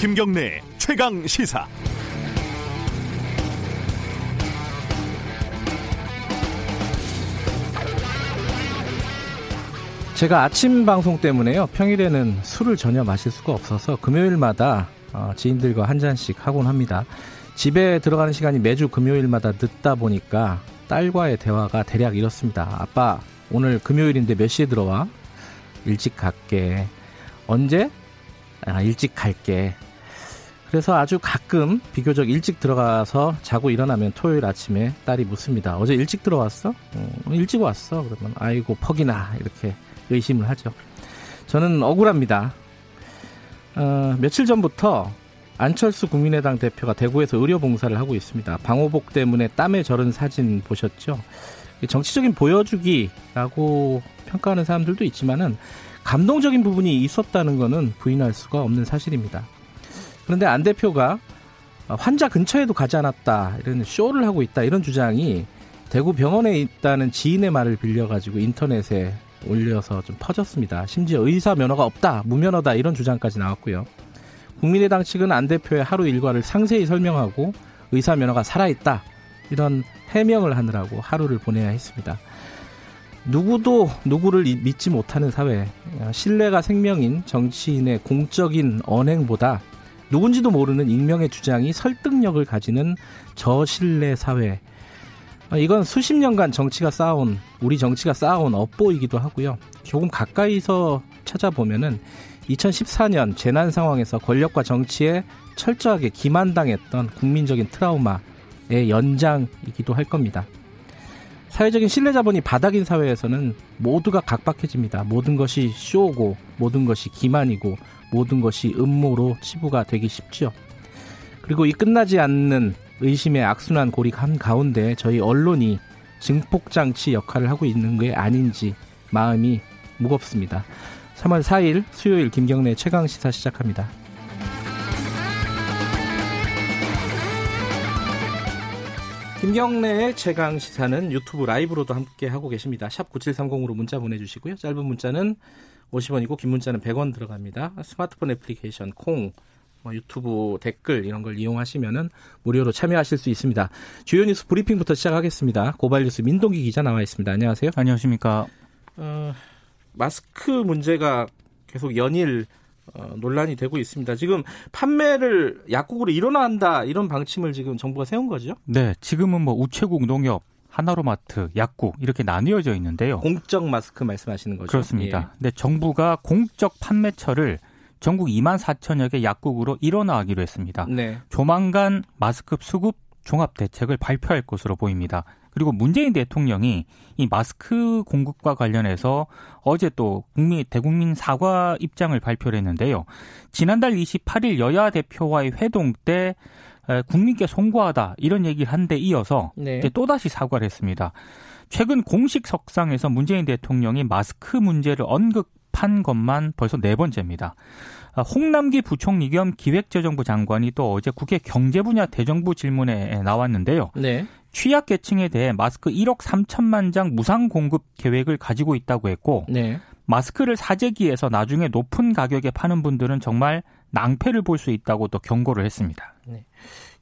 김경래 최강 시사. 제가 아침 방송 때문에요. 평일에는 술을 전혀 마실 수가 없어서 금요일마다 어, 지인들과 한 잔씩 하곤 합니다. 집에 들어가는 시간이 매주 금요일마다 늦다 보니까 딸과의 대화가 대략 이렇습니다. 아빠, 오늘 금요일인데 몇 시에 들어와? 일찍 갈게. 언제? 아, 일찍 갈게. 그래서 아주 가끔 비교적 일찍 들어가서 자고 일어나면 토요일 아침에 딸이 묻습니다. 어제 일찍 들어왔어? 어, 일찍 왔어. 그러면 아이고 퍽이나 이렇게 의심을 하죠. 저는 억울합니다. 어, 며칠 전부터 안철수 국민의당 대표가 대구에서 의료 봉사를 하고 있습니다. 방호복 때문에 땀에 절은 사진 보셨죠? 정치적인 보여주기라고 평가하는 사람들도 있지만은 감동적인 부분이 있었다는 것은 부인할 수가 없는 사실입니다. 그런데 안 대표가 환자 근처에도 가지 않았다 이런 쇼를 하고 있다 이런 주장이 대구 병원에 있다는 지인의 말을 빌려가지고 인터넷에 올려서 좀 퍼졌습니다. 심지어 의사 면허가 없다, 무면허다 이런 주장까지 나왔고요. 국민의당 측은 안 대표의 하루 일과를 상세히 설명하고 의사 면허가 살아있다 이런 해명을 하느라고 하루를 보내야 했습니다. 누구도 누구를 믿지 못하는 사회, 신뢰가 생명인 정치인의 공적인 언행보다 누군지도 모르는 익명의 주장이 설득력을 가지는 저신뢰 사회. 이건 수십 년간 정치가 쌓아온, 우리 정치가 쌓아온 업보이기도 하고요. 조금 가까이서 찾아보면은 2014년 재난 상황에서 권력과 정치에 철저하게 기만당했던 국민적인 트라우마의 연장이기도 할 겁니다. 사회적인 신뢰 자본이 바닥인 사회에서는 모두가 각박해집니다. 모든 것이 쇼고, 모든 것이 기만이고, 모든 것이 음모로 치부가 되기 쉽죠. 그리고 이 끝나지 않는 의심의 악순환 고리 한 가운데 저희 언론이 증폭장치 역할을 하고 있는 게 아닌지 마음이 무겁습니다. 3월 4일 수요일 김경래 최강 시사 시작합니다. 김경래의 최강 시사는 유튜브 라이브로도 함께 하고 계십니다. 샵 9730으로 문자 보내주시고요. 짧은 문자는 50원이고 긴 문자는 100원 들어갑니다. 스마트폰 애플리케이션 콩, 뭐 유튜브 댓글 이런 걸 이용하시면은 무료로 참여하실 수 있습니다. 주요 뉴스 브리핑부터 시작하겠습니다. 고발 뉴스 민동기 기자 나와 있습니다. 안녕하세요. 안녕하십니까. 어, 마스크 문제가 계속 연일 어, 논란이 되고 있습니다. 지금 판매를 약국으로 일어난다 이런 방침을 지금 정부가 세운 거죠? 네, 지금은 뭐 우체국 농협 하나로마트, 약국 이렇게 나뉘어져 있는데요. 공적 마스크 말씀하시는 거죠? 그렇습니다. 예. 근데 정부가 공적 판매처를 전국 2만 4천여 개 약국으로 일어나기로 했습니다. 네. 조만간 마스크 수급 종합 대책을 발표할 것으로 보입니다. 그리고 문재인 대통령이 이 마스크 공급과 관련해서 어제 또 국민 대국민 사과 입장을 발표를 했는데요. 지난달 28일 여야 대표와의 회동 때 국민께 송구하다 이런 얘기를 한 데 이어서 네. 또다시 사과를 했습니다. 최근 공식 석상에서 문재인 대통령이 마스크 문제를 언급한 것만 벌써 네 번째입니다. 홍남기 부총리 겸 기획재정부 장관이 또 어제 국회 경제 분야 대정부 질문에 나왔는데요. 네. 취약계층에 대해 마스크 1억 3천만 장 무상 공급 계획을 가지고 있다고 했고 네. 마스크를 사재기에서 나중에 높은 가격에 파는 분들은 정말 낭패를 볼 수 있다고 또 경고를 했습니다. 네.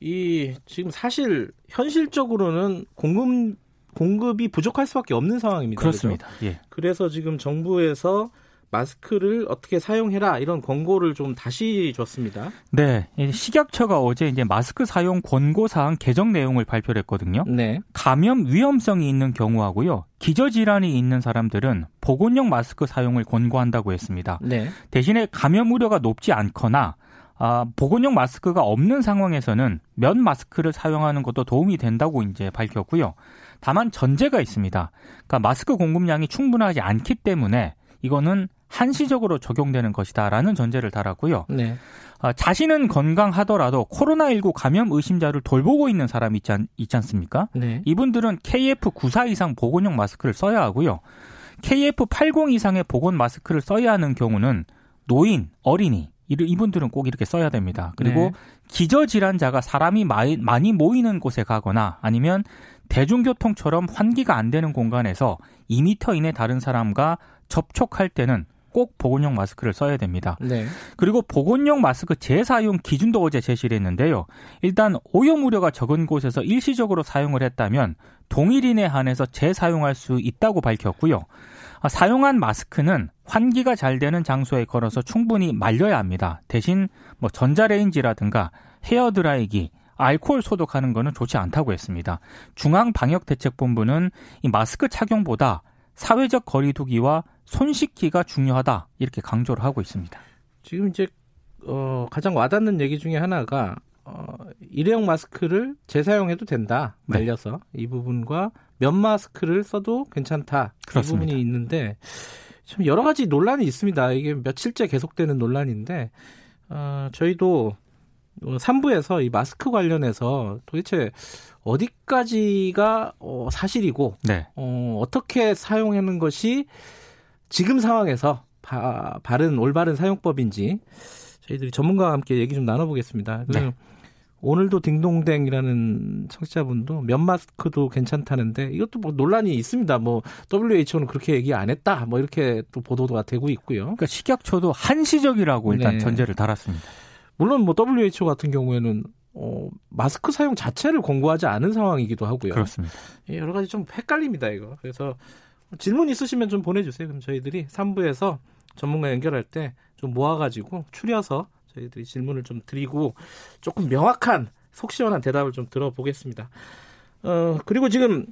이 지금 사실 현실적으로는 공급 공급이 부족할 수밖에 없는 상황입니다. 그렇습니다. 그렇죠? 예. 그래서 지금 정부에서 마스크를 어떻게 사용해라 이런 권고를 좀 다시 줬습니다. 네, 식약처가 어제 이제 마스크 사용 권고 사항 개정 내용을 발표를 했거든요. 네. 감염 위험성이 있는 경우하고요. 기저 질환이 있는 사람들은 보건용 마스크 사용을 권고한다고 했습니다. 네. 대신에 감염 우려가 높지 않거나 아, 보건용 마스크가 없는 상황에서는 면 마스크를 사용하는 것도 도움이 된다고 이제 밝혔고요. 다만 전제가 있습니다. 그러니까 마스크 공급량이 충분하지 않기 때문에 이거는 한시적으로 적용되는 것이다라는 전제를 달았고요. 네. 아, 자신은 건강하더라도 코로나19 감염 의심자를 돌보고 있는 사람이 있지, 않, 있지 않습니까? 네. 이분들은 KF94 이상 보건용 마스크를 써야 하고요. KF80 이상의 보건 마스크를 써야 하는 경우는 노인, 어린이, 이분들은 꼭 이렇게 써야 됩니다. 그리고 네. 기저질환자가 사람이 많이 모이는 곳에 가거나 아니면 대중교통처럼 환기가 안 되는 공간에서 2미터 이내 다른 사람과 접촉할 때는 꼭 보건용 마스크를 써야 됩니다. 네. 그리고 보건용 마스크 재사용 기준도 어제 제시를 했는데요. 일단 오염 우려가 적은 곳에서 일시적으로 사용을 했다면 동일인에 한해서 재사용할 수 있다고 밝혔고요. 아, 사용한 마스크는 환기가 잘 되는 장소에 걸어서 충분히 말려야 합니다. 대신 뭐 전자레인지라든가 헤어드라이기, 알코올 소독하는 것은 좋지 않다고 했습니다. 중앙방역대책본부는 이 마스크 착용보다 사회적 거리두기와 손 씻기가 중요하다 이렇게 강조를 하고 있습니다. 지금 이제 어, 가장 와닿는 얘기 중에 하나가 어, 일회용 마스크를 재사용해도 된다 네. 말려서 네. 이 부분과 면 마스크를 써도 괜찮다 그렇습니다. 이 부분이 있는데 참 여러 가지 논란이 있습니다. 이게 며칠째 계속되는 논란인데 어, 저희도 3부에서 어, 이 마스크 관련해서 도대체 어디까지가 어, 사실이고 네. 어, 어떻게 사용하는 것이 지금 상황에서 바, 바른 올바른 사용법인지 저희들이 전문가와 함께 얘기 좀 나눠보겠습니다. 네. 오늘도 딩동댕이라는 청취자분도 면 마스크도 괜찮다는데 이것도 뭐 논란이 있습니다. 뭐 WHO는 그렇게 얘기 안 했다. 뭐 이렇게 또 보도가 되고 있고요. 그러니까 식약처도 한시적이라고 일단 네. 전제를 달았습니다. 물론 뭐 WHO 같은 경우에는 어, 마스크 사용 자체를 권고하지 않은 상황이기도 하고요. 그렇습니다. 예, 여러 가지 좀 헷갈립니다, 이거. 그래서 질문 있으시면 좀 보내주세요. 그럼 저희들이 3부에서 전문가 연결할 때 좀 모아가지고 추려서 저희들이 질문을 좀 드리고 조금 명확한 속 시원한 대답을 좀 들어보겠습니다. 어, 그리고 지금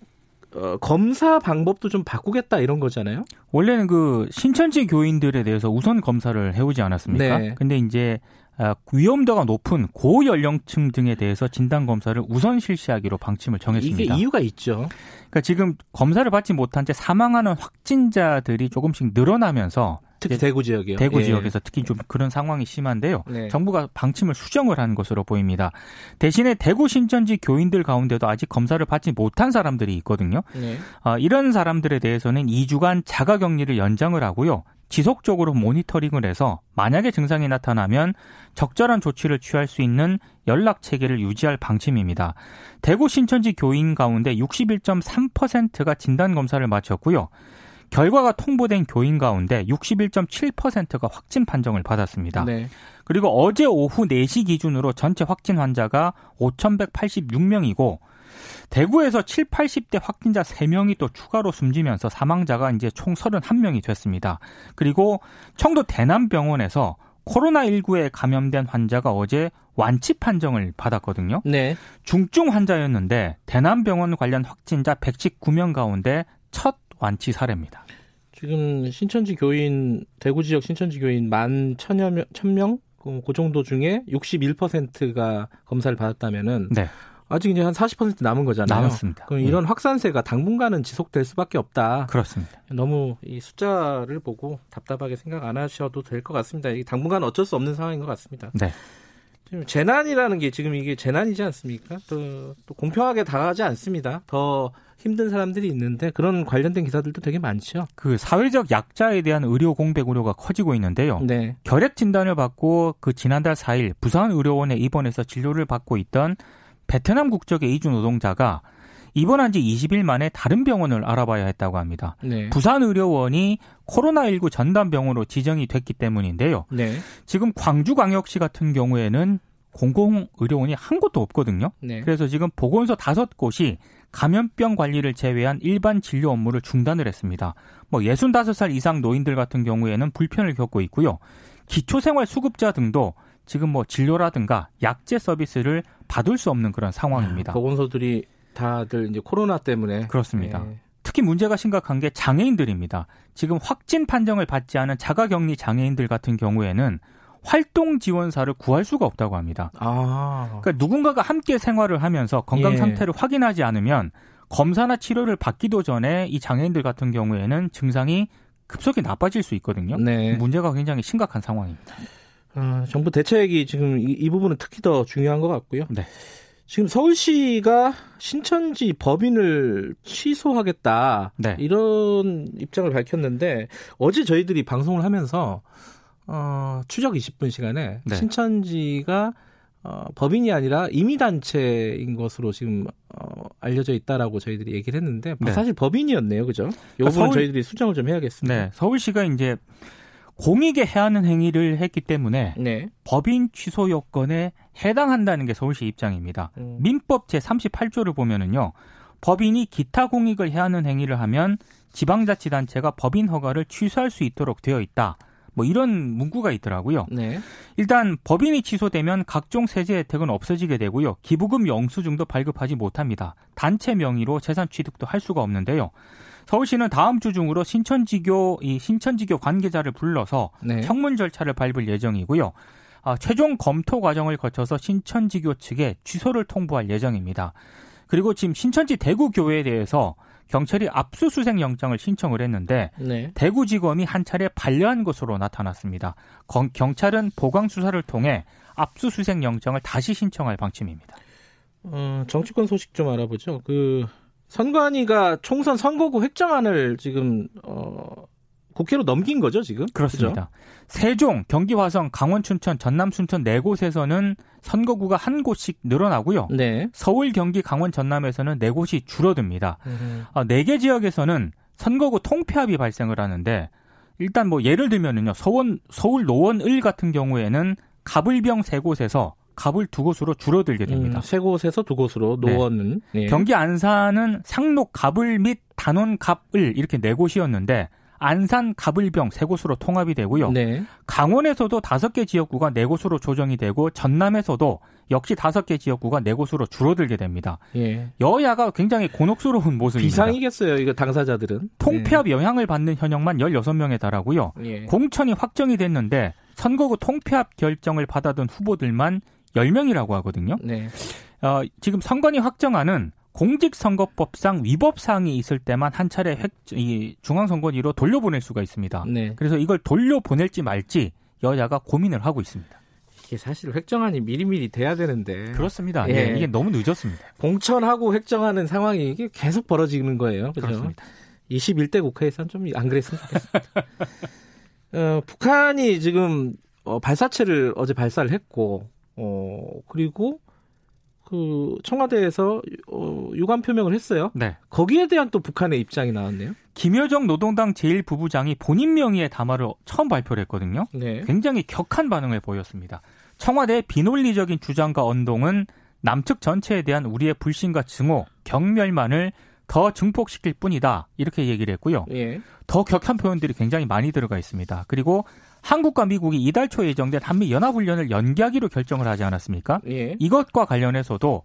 어, 검사 방법도 좀 바꾸겠다 이런 거잖아요. 원래는 그 신천지 교인들에 대해서 우선 검사를 해오지 않았습니까? 네. 근데 이제 아, 위험도가 높은 고연령층 등에 대해서 진단 검사를 우선 실시하기로 방침을 정했습니다. 이게 이유가 있죠. 그러니까 지금 검사를 받지 못한 채 사망하는 확진자들이 조금씩 늘어나면서 특히 대구 지역이요. 대구 예. 지역에서 특히 좀 그런 상황이 심한데요. 네. 정부가 방침을 수정을 한 것으로 보입니다. 대신에 대구 신천지 교인들 가운데도 아직 검사를 받지 못한 사람들이 있거든요. 네. 어, 이런 사람들에 대해서는 2주간 자가격리를 연장을 하고요. 지속적으로 모니터링을 해서 만약에 증상이 나타나면 적절한 조치를 취할 수 있는 연락 체계를 유지할 방침입니다. 대구 신천지 교인 가운데 61.3%가 진단 검사를 마쳤고요. 결과가 통보된 교인 가운데 61.7%가 확진 판정을 받았습니다. 네. 그리고 어제 오후 4시 기준으로 전체 확진 환자가 5,186명이고 대구에서 7, 80대 확진자 3명이 또 추가로 숨지면서 사망자가 이제 총 31명이 됐습니다. 그리고 청도 대남병원에서 코로나19에 감염된 환자가 어제 완치 판정을 받았거든요. 네. 중증 환자였는데 대남병원 관련 확진자 119명 가운데 첫 완치 사례입니다. 지금 신천지 교인 대구 지역 신천지 교인 만 천여 명, 천 명? 그, 그 정도 중에 61%가 검사를 받았다면은 네. 아직 이제 한 40% 남은 거잖아요. 남았습니다. 그럼 이런 네. 확산세가 당분간은 지속될 수밖에 없다. 그렇습니다. 너무 이 숫자를 보고 답답하게 생각 안 하셔도 될 것 같습니다. 이 당분간 어쩔 수 없는 상황인 것 같습니다. 네. 지금 재난이라는 게 지금 이게 재난이지 않습니까? 또, 또 공평하게 다가가지 않습니다. 더 힘든 사람들이 있는데 그런 관련된 기사들도 되게 많죠. 그 사회적 약자에 대한 의료 공백 우려가 커지고 있는데요. 네. 결핵 진단을 받고 그 지난달 4일 부산 의료원에 입원해서 진료를 받고 있던 베트남 국적의 이주 노동자가 입원한 지 20일 만에 다른 병원을 알아봐야 했다고 합니다. 네. 부산 의료원이 코로나19 전담병원으로 지정이 됐기 때문인데요. 네. 지금 광주광역시 같은 경우에는 공공의료원이 한 곳도 없거든요. 네. 그래서 지금 보건소 다섯 곳이 감염병 관리를 제외한 일반 진료 업무를 중단을 했습니다. 뭐 65살 이상 노인들 같은 경우에는 불편을 겪고 있고요. 기초생활 수급자 등도 지금 뭐 진료라든가 약제 서비스를 받을 수 없는 그런 상황입니다. 보건소들이 다들 이제 코로나 때문에 그렇습니다. 예. 특히 문제가 심각한 게 장애인들입니다. 지금 확진 판정을 받지 않은 자가격리 장애인들 같은 경우에는 활동 지원사를 구할 수가 없다고 합니다. 아. 그러니까 누군가가 함께 생활을 하면서 건강 예. 상태를 예. 확인하지 않으면 검사나 치료를 받기도 전에 이 장애인들 같은 경우에는 증상이 급속히 나빠질 수 있거든요. 네. 문제가 굉장히 심각한 상황입니다. 어, 정부 대책이 지금 이, 이, 부분은 특히 더 중요한 것 같고요. 네. 지금 서울시가 신천지 법인을 취소하겠다 네. 이런 입장을 밝혔는데 어제 저희들이 방송을 하면서 어, 추적 20분 시간에 네. 신천지가 어, 법인이 아니라 임의단체인 것으로 지금 어, 알려져 있다라고 저희들이 얘기를 했는데 네. 사실 법인이었네요, 그죠? 이 부분 그러니까 서울... 저희들이 수정을 좀 해야겠습니다. 네, 서울시가 이제 공익에 해하는 행위를 했기 때문에 네. 법인 취소 요건에 해당한다는 게 서울시 입장입니다. 음. 민법 제 38조를 보면은요. 법인이 기타 공익을 해하는 행위를 하면 지방자치단체가 법인 허가를 취소할 수 있도록 되어 있다. 뭐 이런 문구가 있더라고요. 네. 일단 법인이 취소되면 각종 세제 혜택은 없어지게 되고요. 기부금 영수증도 발급하지 못합니다. 단체 명의로 재산 취득도 할 수가 없는데요. 서울시는 다음 주 중으로 신천지교 이 신천지교 관계자를 불러서 네. 청문 절차를 밟을 예정이고요. 아, 최종 검토 과정을 거쳐서 신천지교 측에 취소를 통보할 예정입니다. 그리고 지금 신천지 대구교회에 대해서 경찰이 압수수색 영장을 신청을 했는데 네. 대구지검이 한 차례 반려한 것으로 나타났습니다. 경- 경찰은 보강 수사를 통해 압수수색 영장을 다시 신청할 방침입니다. 어, 정치권 소식 좀 알아보죠. 그 선관위가 총선 선거구 획정안을 지금 어, 국회로 넘긴 거죠, 지금? 그렇습니다. 세종, 경기 화성, 강원 춘천, 전남 순천 네 곳에서는 선거구가 한 곳씩 늘어나고요. 네. 서울, 경기, 강원, 전남에서는 네 곳이 줄어듭니다. 아, 네개 지역에서는 선거구 통폐합이 발생을 하는데 일단 뭐 예를 들면은요. 서원 서울 노원 을 같은 경우에는 갑을병 세 곳에서 갑을 두 곳으로 줄어들게 됩니다. 음, 세 곳에서 두 곳으로 네. 노원은 예. 경기 안산은 상록 갑을 및 단원 갑을 이렇게 네 곳이었는데 안산 갑을병 세 곳으로 통합이 되고요. 네. 강원에서도 다섯 개 지역구가 네 곳으로 조정이 되고 전남에서도 역시 다섯 개 지역구가 네 곳으로 줄어들게 됩니다. 예. 여야가 굉장히 곤혹스러운 모습입니다. 비상이겠어요, 이거 당사자들은. 통폐합 영향을 받는 현역만 16명에 달하고요. 네. 예. 공천이 확정이 됐는데 선거구 통폐합 결정을 받아둔 후보들만 10명이라고 하거든요. 네. 어, 지금 선관위 확정안은 공직선거법상 위법 사항이 있을 때만 한 차례 획, 이 중앙선관위로 돌려보낼 수가 있습니다. 네. 그래서 이걸 돌려보낼지 말지 여야가 고민을 하고 있습니다. 이게 사실 획정안이 미리미리 돼야 되는데 그렇습니다. 예. 예, 이게 너무 늦었습니다. 공천하고 획정하는 상황이 이게 계속 벌어지는 거예요. 그죠? 그렇습니다. 21대 국회에서는 좀 안 그랬으면 좋겠습니다. 어, 북한이 지금 어, 발사체를 어제 발사를 했고, 어, 그리고 그 청와대에서 어, 유감 표명을 했어요. 네. 거기에 대한 또 북한의 입장이 나왔네요. 김여정 노동당 제1부부장이 본인 명의의 담화를 처음 발표를 했거든요. 네. 굉장히 격한 반응을 보였습니다. 청와대의 비논리적인 주장과 언동은 남측 전체에 대한 우리의 불신과 증오, 경멸만을 더 증폭시킬 뿐이다. 이렇게 얘기를 했고요. 예. 더 격한 표현들이 굉장히 많이 들어가 있습니다. 그리고 한국과 미국이 이달 초 예정된 한미 연합훈련을 연기하기로 결정을 하지 않았습니까? 예. 이것과 관련해서도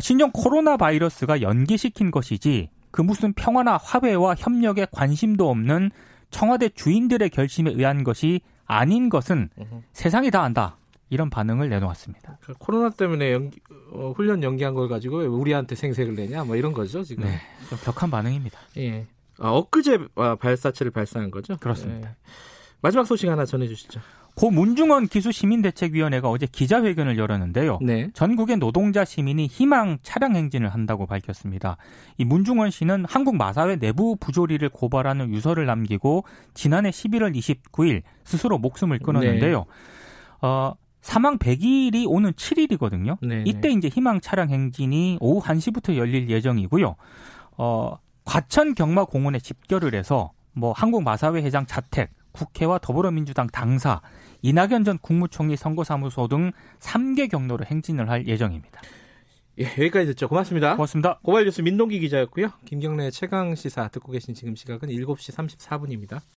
신종 코로나 바이러스가 연기시킨 것이지 그 무슨 평화나 화해와 협력에 관심도 없는 청와대 주인들의 결심에 의한 것이 아닌 것은 으흠. 세상이 다 안다. 이런 반응을 내놓았습니다. 그 코로나 때문에 연기, 어, 훈련 연기한 걸 가지고 왜 우리한테 생색을 내냐, 뭐 이런 거죠 지금. 네, 좀 격한 반응입니다. 예. 아, 엊그제 아, 발사체를 발사한 거죠? 그렇습니다. 예. 마지막 소식 하나 전해주시죠. 고 문중원 기수시민대책위원회가 어제 기자회견을 열었는데요. 네. 전국의 노동자 시민이 희망 차량 행진을 한다고 밝혔습니다. 이 문중원 씨는 한국 마사회 내부 부조리를 고발하는 유서를 남기고 지난해 11월 29일 스스로 목숨을 끊었는데요. 어, 사망 100일이 오는 7일이거든요. 네. 이때 이제 희망 차량 행진이 오후 1시부터 열릴 예정이고요. 어, 과천 경마 공원에 집결을 해서 뭐 한국 마사회 회장 자택, 국회와 더불어민주당 당사, 이낙연 전 국무총리 선거사무소 등 3개 경로로 행진을 할 예정입니다. 예, 여기까지 듣죠. 고맙습니다. 고맙습니다. 고발 뉴스 민동기 기자였고요. 김경래 최강 시사 듣고 계신 지금 시각은 7시 34분입니다.